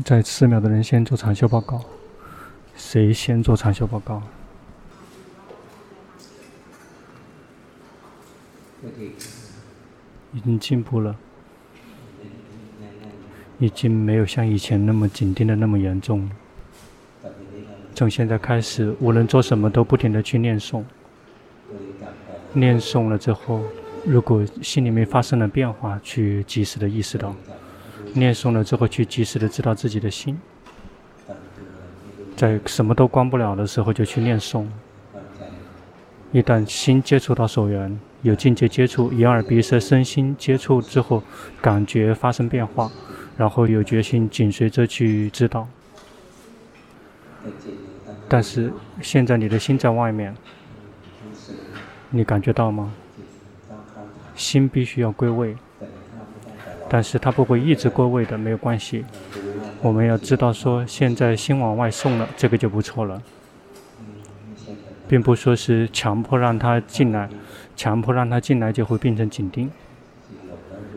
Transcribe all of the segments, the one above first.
在寺庙的人先做长修报告。谁先做长修报告？已经进步了，已经没有像以前那么紧盯的那么严重。从现在开始，无论做什么都不停的去念诵。念诵了之后，如果心里面发生了变化，去及时的意识到。念诵了之后，去及时的知道自己的心。在什么都关不了的时候，就去念诵。一旦心接触到所缘，有境界接触，眼耳鼻舌身心接触之后，感觉发生变化，然后有决心紧随着去知道。但是现在你的心在外面，你感觉到吗？心必须要归位，但是它不会一直归位的，没有关系。我们要知道说，现在心往外送了，这个就不错了。并不说是强迫让他进来，强迫让他进来就会变成紧盯。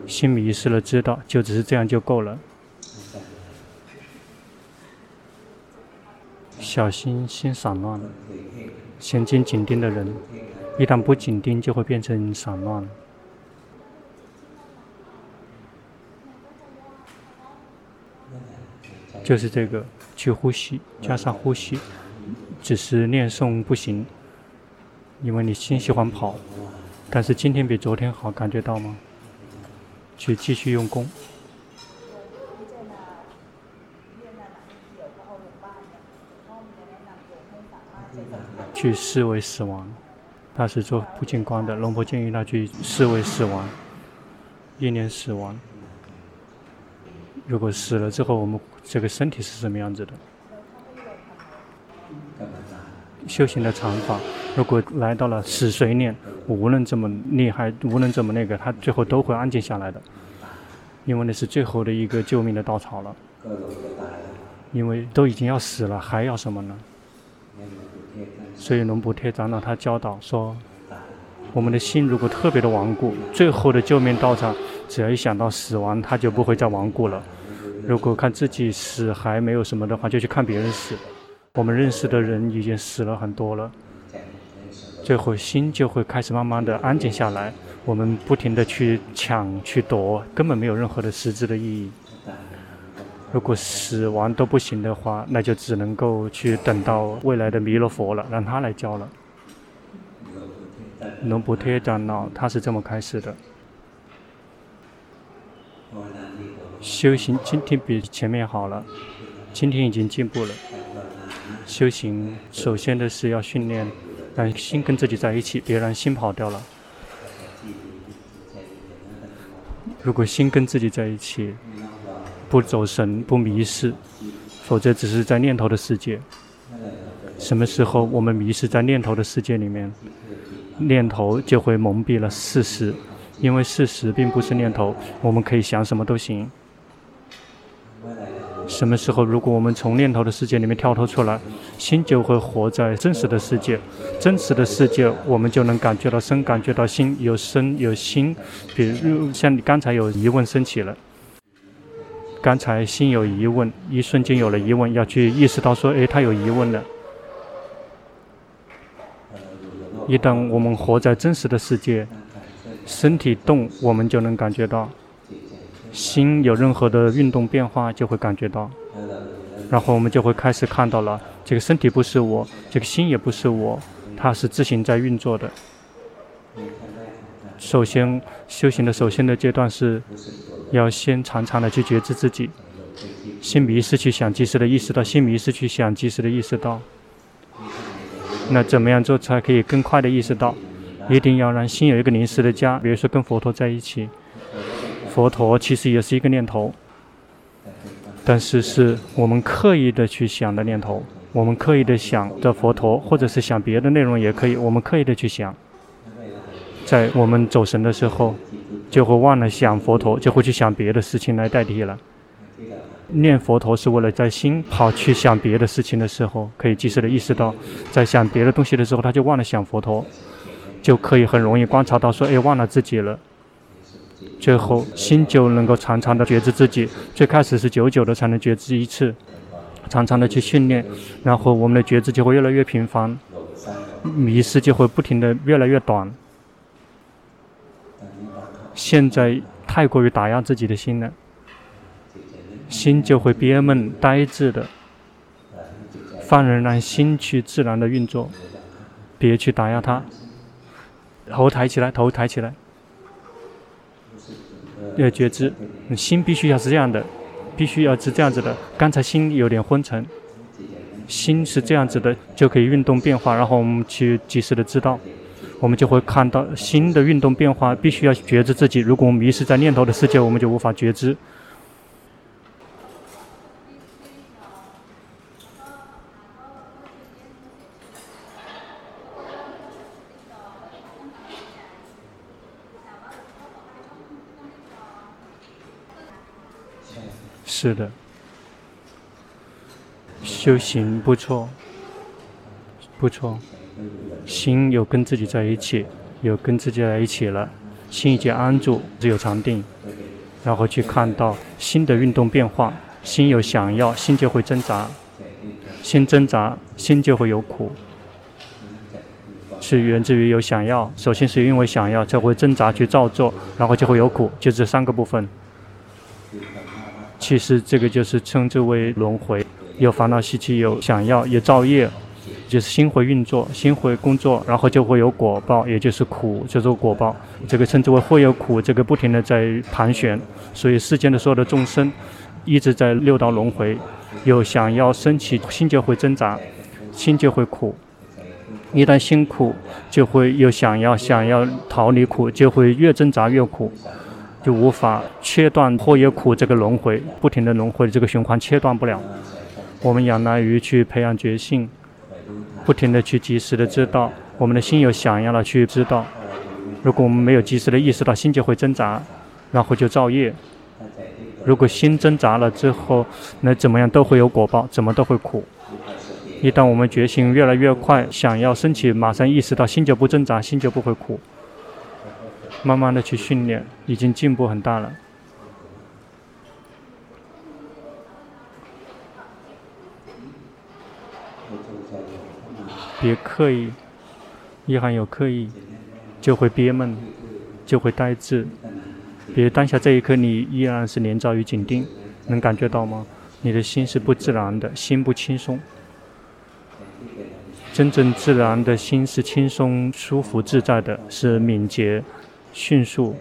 心迷失了，知道就只是这样就够了。小心心散乱，先经紧盯的人，一旦不紧盯就会变成散乱。就是这个，去呼吸，加上呼吸。只是念诵不行，因为你心喜欢跑，但是今天比昨天好，感觉到吗？去继续用功。去视为死亡，他是做不净观的，龙婆建议他去视为死亡，一念死亡。如果死了之后，我们这个身体是什么样子的？修行的长法，如果来到了死随念，无论怎么厉害，无论怎么那个，他最后都会安静下来的，因为那是最后的一个救命的稻草了。因为都已经要死了，还要什么呢？所以龙布贴长老他教导说，我们的心如果特别的顽固，最后的救命稻草，只要一想到死亡，他就不会再顽固了。如果看自己死还没有什么的话，就去看别人死。我们认识的人已经死了很多了，最后心就会开始慢慢的安静下来。我们不停的去抢去夺，根本没有任何的实质的意义。如果死亡都不行的话，那就只能够去等到未来的弥勒佛了，让他来教了。龙补特长老他是这么开始的。修行今天比前面好了，今天已经进步了。修行首先的是要训练，让心跟自己在一起，别让心跑掉了。如果心跟自己在一起，不走神，不迷失，否则只是在念头的世界。什么时候我们迷失在念头的世界里面，念头就会蒙蔽了事实，因为事实并不是念头，我们可以想什么都行。什么时候，如果我们从念头的世界里面跳脱出来，心就会活在真实的世界。真实的世界，我们就能感觉到身，感觉到心，有身有心。比如像你刚才有疑问升起了，刚才心有疑问，一瞬间有了疑问，要去意识到说，哎，他有疑问了。一旦我们活在真实的世界，身体动，我们就能感觉到。心有任何的运动变化，就会感觉到，然后我们就会开始看到了，这个身体不是我，这个心也不是我，它是自行在运作的。首先，修行的首先的阶段是，要先常常的去觉知自己，心迷失去想，及时的意识到，心迷失去想，及时的意识到。那怎么样做才可以更快的意识到？一定要让心有一个临时的家，比如说跟佛陀在一起。佛陀其实也是一个念头，但是是我们刻意的去想的念头，我们刻意的想的佛陀，或者是想别的内容也可以，我们刻意的去想，在我们走神的时候，就会忘了想佛陀，就会去想别的事情来代替了。念佛陀是为了在心跑去想别的事情的时候，可以及时的意识到，在想别的东西的时候，他就忘了想佛陀，就可以很容易观察到说，哎，忘了自己了。最后心就能够常常的觉知自己。最开始是久久的才能觉知一次，常常的去训练，然后我们的觉知就会越来越频繁，迷失就会不停的越来越短。现在太过于打压自己的心了，心就会憋闷、呆滞的。放任让心去自然的运作，别去打压它。头抬起来，头抬起来。要觉知，心必须要是这样的，必须要是这样子的。刚才心有点昏沉，心是这样子的，就可以运动变化，然后我们去及时的知道，我们就会看到新的运动变化。必须要觉知自己，如果我们迷失在念头的世界，我们就无法觉知。是的，修行不错，不错，心有跟自己在一起，有跟自己在一起了，心已经安住，只有禅定，然后去看到心的运动变化，心有想要，心就会挣扎，心挣扎，心就会有苦，是源自于有想要，首先是因为想要，才会挣扎去造作，然后就会有苦，就这三个部分。其实这个就是称之为轮回，有烦恼习气，有想要，有造业，就是心会运作，心会工作，然后就会有果报，也就是苦，就是果报。这个称之为会有苦，这个不停地在盘旋。所以世间的所有的众生一直在六道轮回，有想要升起，心就会挣扎，心就会苦。一旦心苦，就会有想要，想要逃离苦，就会越挣扎越苦。就无法切断或有苦这个轮回，不停的轮回这个循环切断不了。我们仰赖于去培养觉性，不停的去及时的知道，我们的心有想要的去知道。如果我们没有及时的意识到，心就会挣扎，然后就造业。如果心挣扎了之后，那怎么样都会有果报，怎么都会苦。一旦我们觉性越来越快，想要升起，马上意识到，心就不挣扎，心就不会苦。慢慢的去训练，已经进步很大了。别刻意，一旦有刻意，就会憋闷，就会呆滞。比如当下这一刻，你依然是连照于紧盯，能感觉到吗？你的心是不自然的，心不轻松。真正自然的心是轻松、舒服、自在的，是敏捷。迅速，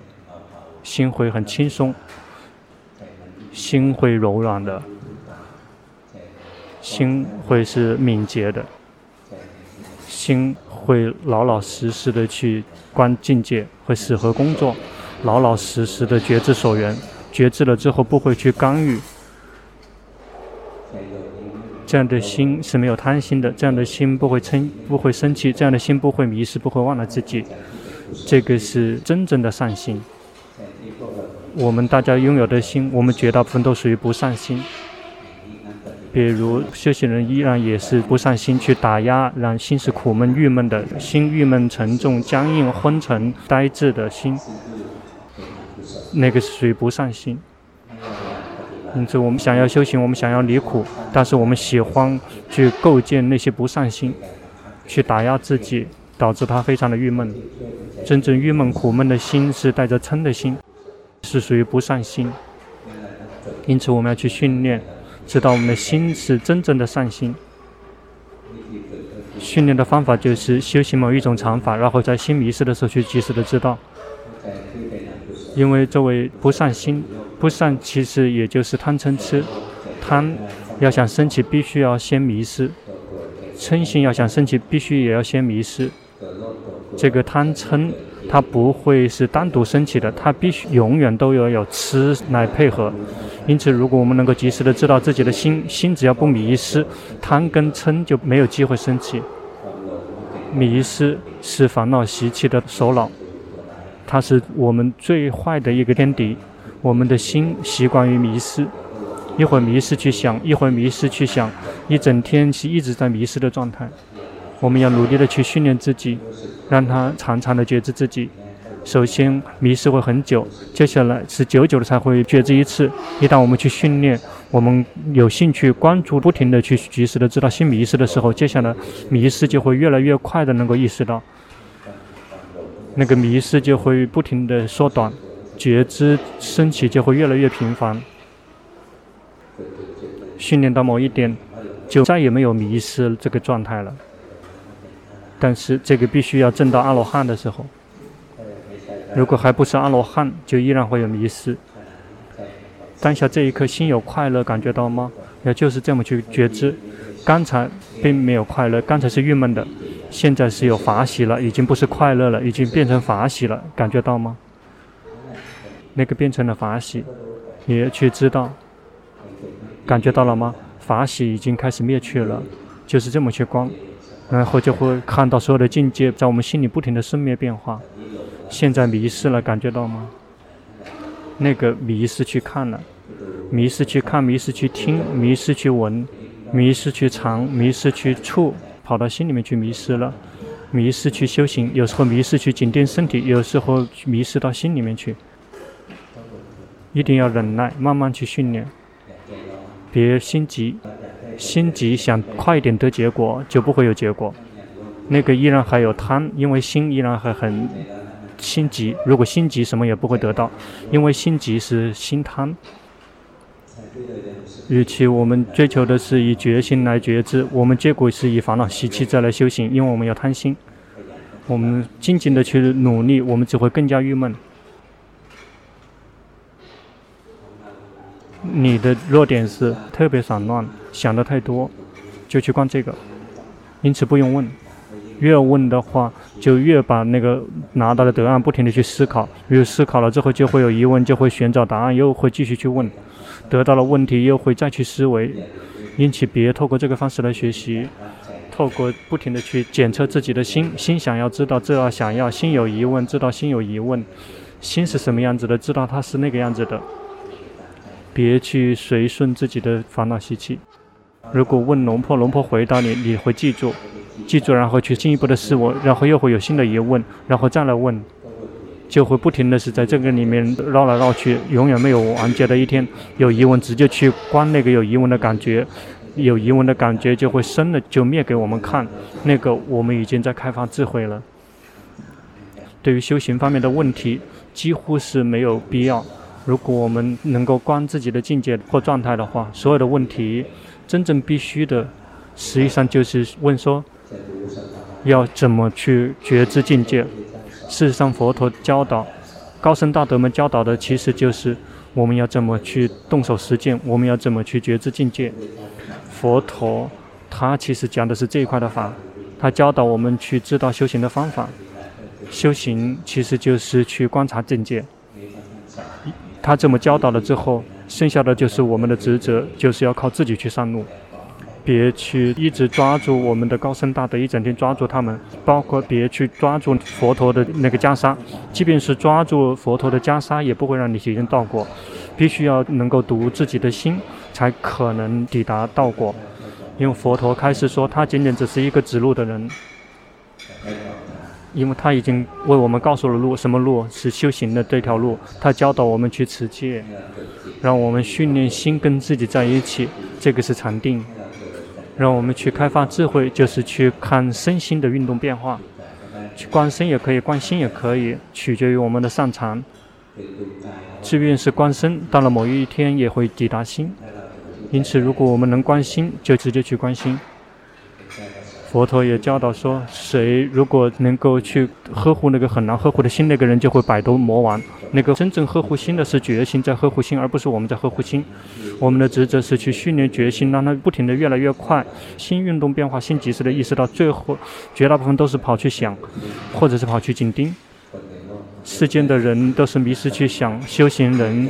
心会很轻松，心会柔软的，心会是敏捷的，心会老老实实的去观境界，会适合工作，老老实实的觉知所缘，觉知了之后不会去干预，这样的心是没有贪心的，这样的心不会嗔，不会生气，这样的心不会迷失，不会忘了自己。这个是真正的善心。我们大家拥有的心，我们绝大部分都属于不善心。比如修行人依然也是不善心去打压，让心是苦闷、郁闷的心，郁闷沉重、僵硬、昏沉、呆滞的心，那个是属于不善心。因此，我们想要修行，我们想要离苦，但是我们喜欢去构建那些不善心，去打压自己。导致他非常的郁闷，真正郁闷苦闷的心是带着嗔的心，是属于不善心。因此我们要去训练，知道我们的心是真正的善心。训练的方法就是修行某一种禅法，然后在心迷失的时候去及时的知道。因为作为不善心，不善其实也就是贪嗔痴，贪要想升起，必须要先迷失；嗔心要想升起，必须也要先迷失。这个贪嗔，它不会是单独升起的，它必须永远都要有痴来配合。因此，如果我们能够及时的知道自己的心，心只要不迷失，贪跟嗔就没有机会升起。迷失是烦恼习气的首脑，它是我们最坏的一个天敌。我们的心习惯于迷失，一会儿迷失去想，一会儿迷失去想，一整天是一直在迷失的状态。我们要努力的去训练自己，让他常常的觉知自己，首先迷失会很久，接下来是久久的才会觉知一次。一旦我们去训练，我们有兴趣关注，不停的去及时的知道心迷失的时候，接下来迷失就会越来越快的能够意识到，那个迷失就会不停的缩短，觉知升起就会越来越频繁。训练到某一点，就再也没有迷失这个状态了。但是这个必须要证到阿罗汉的时候。如果还不是阿罗汉，就依然会有迷失。当下这一刻，心有快乐，感觉到吗？也就是这么去觉知。刚才并没有快乐，刚才是郁闷的，现在是有法喜了，已经不是快乐了，已经变成法喜了，感觉到吗？那个变成了法喜，也去知道，感觉到了吗？法喜已经开始灭去了，就是这么去观，然后就会看到所有的境界在我们心里不停的生灭变化。现在迷失了，感觉到吗？那个迷失去看了，迷失去看，迷失去听，迷失去闻，迷失去尝，迷失去触，跑到心里面去迷失了，迷失去修行，有时候迷失去紧盯身体，有时候迷失到心里面去。一定要忍耐，慢慢去训练，别心急，心急想快一点得结果，就不会有结果。那个依然还有贪，因为心依然还很。心急，如果心急，什么也不会得到，因为心急是心贪。与其我们追求的是以决心来觉知，我们结果是以烦恼习气再来修行，因为我们要贪心。我们静静的去努力，我们只会更加郁闷。你的弱点是特别散乱，想得太多，就去逛这个，因此不用问。越问的话，就越把那个拿到的答案不停地去思考，越思考了之后就会有疑问，就会寻找答案，又会继续去问，得到了问题又会再去思维，因此别透过这个方式来学习，透过不停地去检测自己的心，心想要知道，知道想要，心有疑问，知道心有疑问，心是什么样子的，知道它是那个样子的，别去随顺自己的烦恼习气。如果问龙婆，龙婆回答你，你会记住。记住，然后去进一步的试问，然后又会有新的疑问，然后再来问，就会不停的是在这个里面绕来绕去，永远没有完结的一天。有疑问直接去观那个有疑问的感觉，有疑问的感觉就会生了就灭给我们看，那个我们已经在开发智慧了。对于修行方面的问题，几乎是没有必要。如果我们能够观自己的境界或状态的话，所有的问题真正必须的，实际上就是问说。要怎么去觉知境界？事实上，佛陀教导高僧大德们教导的，其实就是我们要怎么去动手实践，我们要怎么去觉知境界。佛陀他其实讲的是这一块的法，他教导我们去知道修行的方法。修行其实就是去观察境界。他这么教导了之后，剩下的就是我们的职责，就是要靠自己去上路。别去一直抓住我们的高僧大德，一整天抓住他们，包括别去抓住佛陀的那个袈裟，即便是抓住佛陀的袈裟，也不会让你体验道果。必须要能够读自己的心，才可能抵达道果。因为佛陀开始说，他仅仅只是一个指路的人，因为他已经为我们告诉了路，什么路是修行的这条路，他教导我们去持戒，让我们训练心跟自己在一起，这个是禅定。让我们去开发智慧，就是去看身心的运动变化，去观身也可以，观心也可以，取决于我们的擅长。即便是观身，到了某一天也会抵达心。因此，如果我们能观心，就直接去观心。佛陀也教导说，谁如果能够去呵护那个很难呵护的心，那个人就会摆脱魔王。那个真正呵护心的是觉心在呵护心，而不是我们在呵护心。我们的职责是去训练觉心，让它不停地越来越快，心运动变化，心及时的意识到，最后绝大部分都是跑去想，或者是跑去紧盯。世间的人都是迷失去想，修行人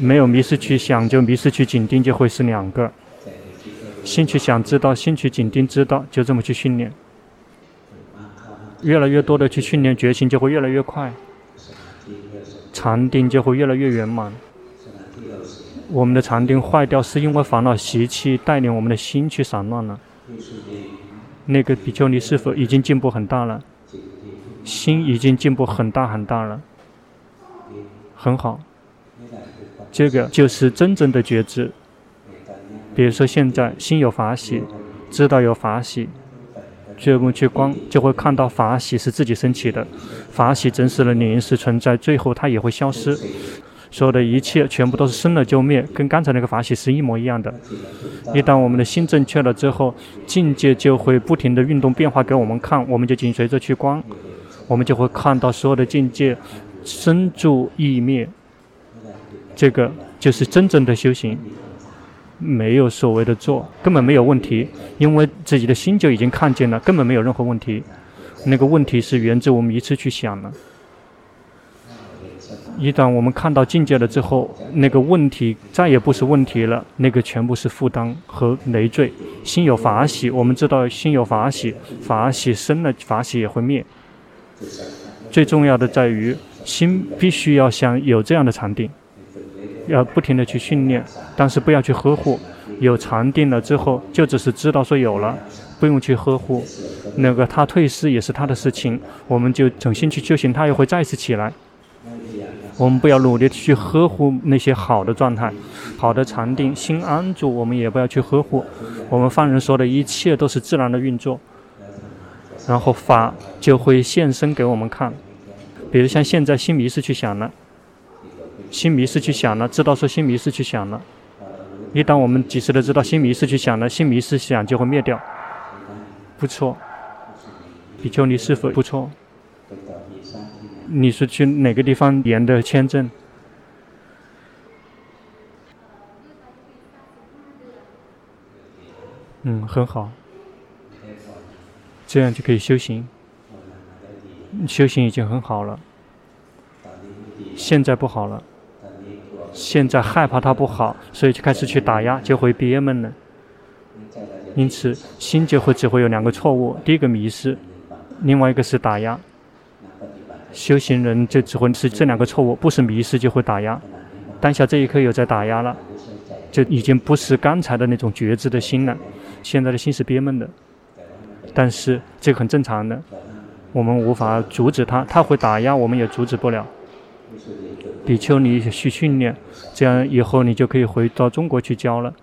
没有迷失去想，就迷失去紧盯，就会是两个。心去想知道，心去紧盯知道，就这么去训练。越来越多的去训练觉心，就会越来越快，禅定就会越来越圆满。我们的禅定坏掉，是因为烦恼习气带领我们的心去散乱了。那个比丘尼是否已经进步很大了？心已经进步很大很大了。很好。这个就是真正的觉知。比如说，现在心有法喜，知道有法喜，觉悟去观，就会看到法喜是自己升起的，法喜真实的临时存在，最后它也会消失。所有的一切全部都是生了就灭，跟刚才那个法喜是一模一样的。一旦我们的心正确了之后，境界就会不停地运动变化给我们看，我们就紧随着去观，我们就会看到所有的境界生住异灭。这个就是真正的修行，没有所谓的做，根本没有问题，因为自己的心就已经看见了，根本没有任何问题。那个问题是源自我们一次去想了。一旦我们看到境界了之后，那个问题再也不是问题了，那个全部是负担和累赘。心有法喜，我们知道心有法喜，法喜生了，法喜也会灭。最重要的在于心必须要像有这样的禅定，要不停地去训练，但是不要去呵护。有禅定了之后，就只是知道说有了，不用去呵护。那个他退失也是他的事情，我们就重新去修行，他又会再次起来。我们不要努力去呵护那些好的状态，好的禅定，心安住，我们也不要去呵护。我们犯人说的一切都是自然的运作，然后法就会现身给我们看。比如像现在心迷失去想了，心迷失去想了，知道说心迷失去想了。一旦我们及时的知道心迷失去想了，心迷失想就会灭掉。不错，比丘尼是否不错？你是去哪个地方延的签证？嗯，很好，这样就可以修行。修行已经很好了，现在不好了，现在害怕它不好，所以就开始去打压，就会憋闷了。因此，心就会只会有两个错误：第一个迷失，另外一个是打压。修行人就只会是这两个错误，不是迷失就会打压。当下这一刻又在打压了，就已经不是刚才的那种觉知的心了。现在的心是憋闷的，但是这很正常的，我们无法阻止他，他会打压，我们也阻止不了。比丘尼去训练，这样以后你就可以回到中国去教了。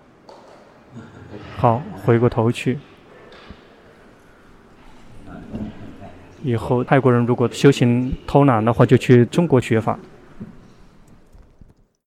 好，回过头去。以后泰国人如果修行偷懒的话，就去中国学法。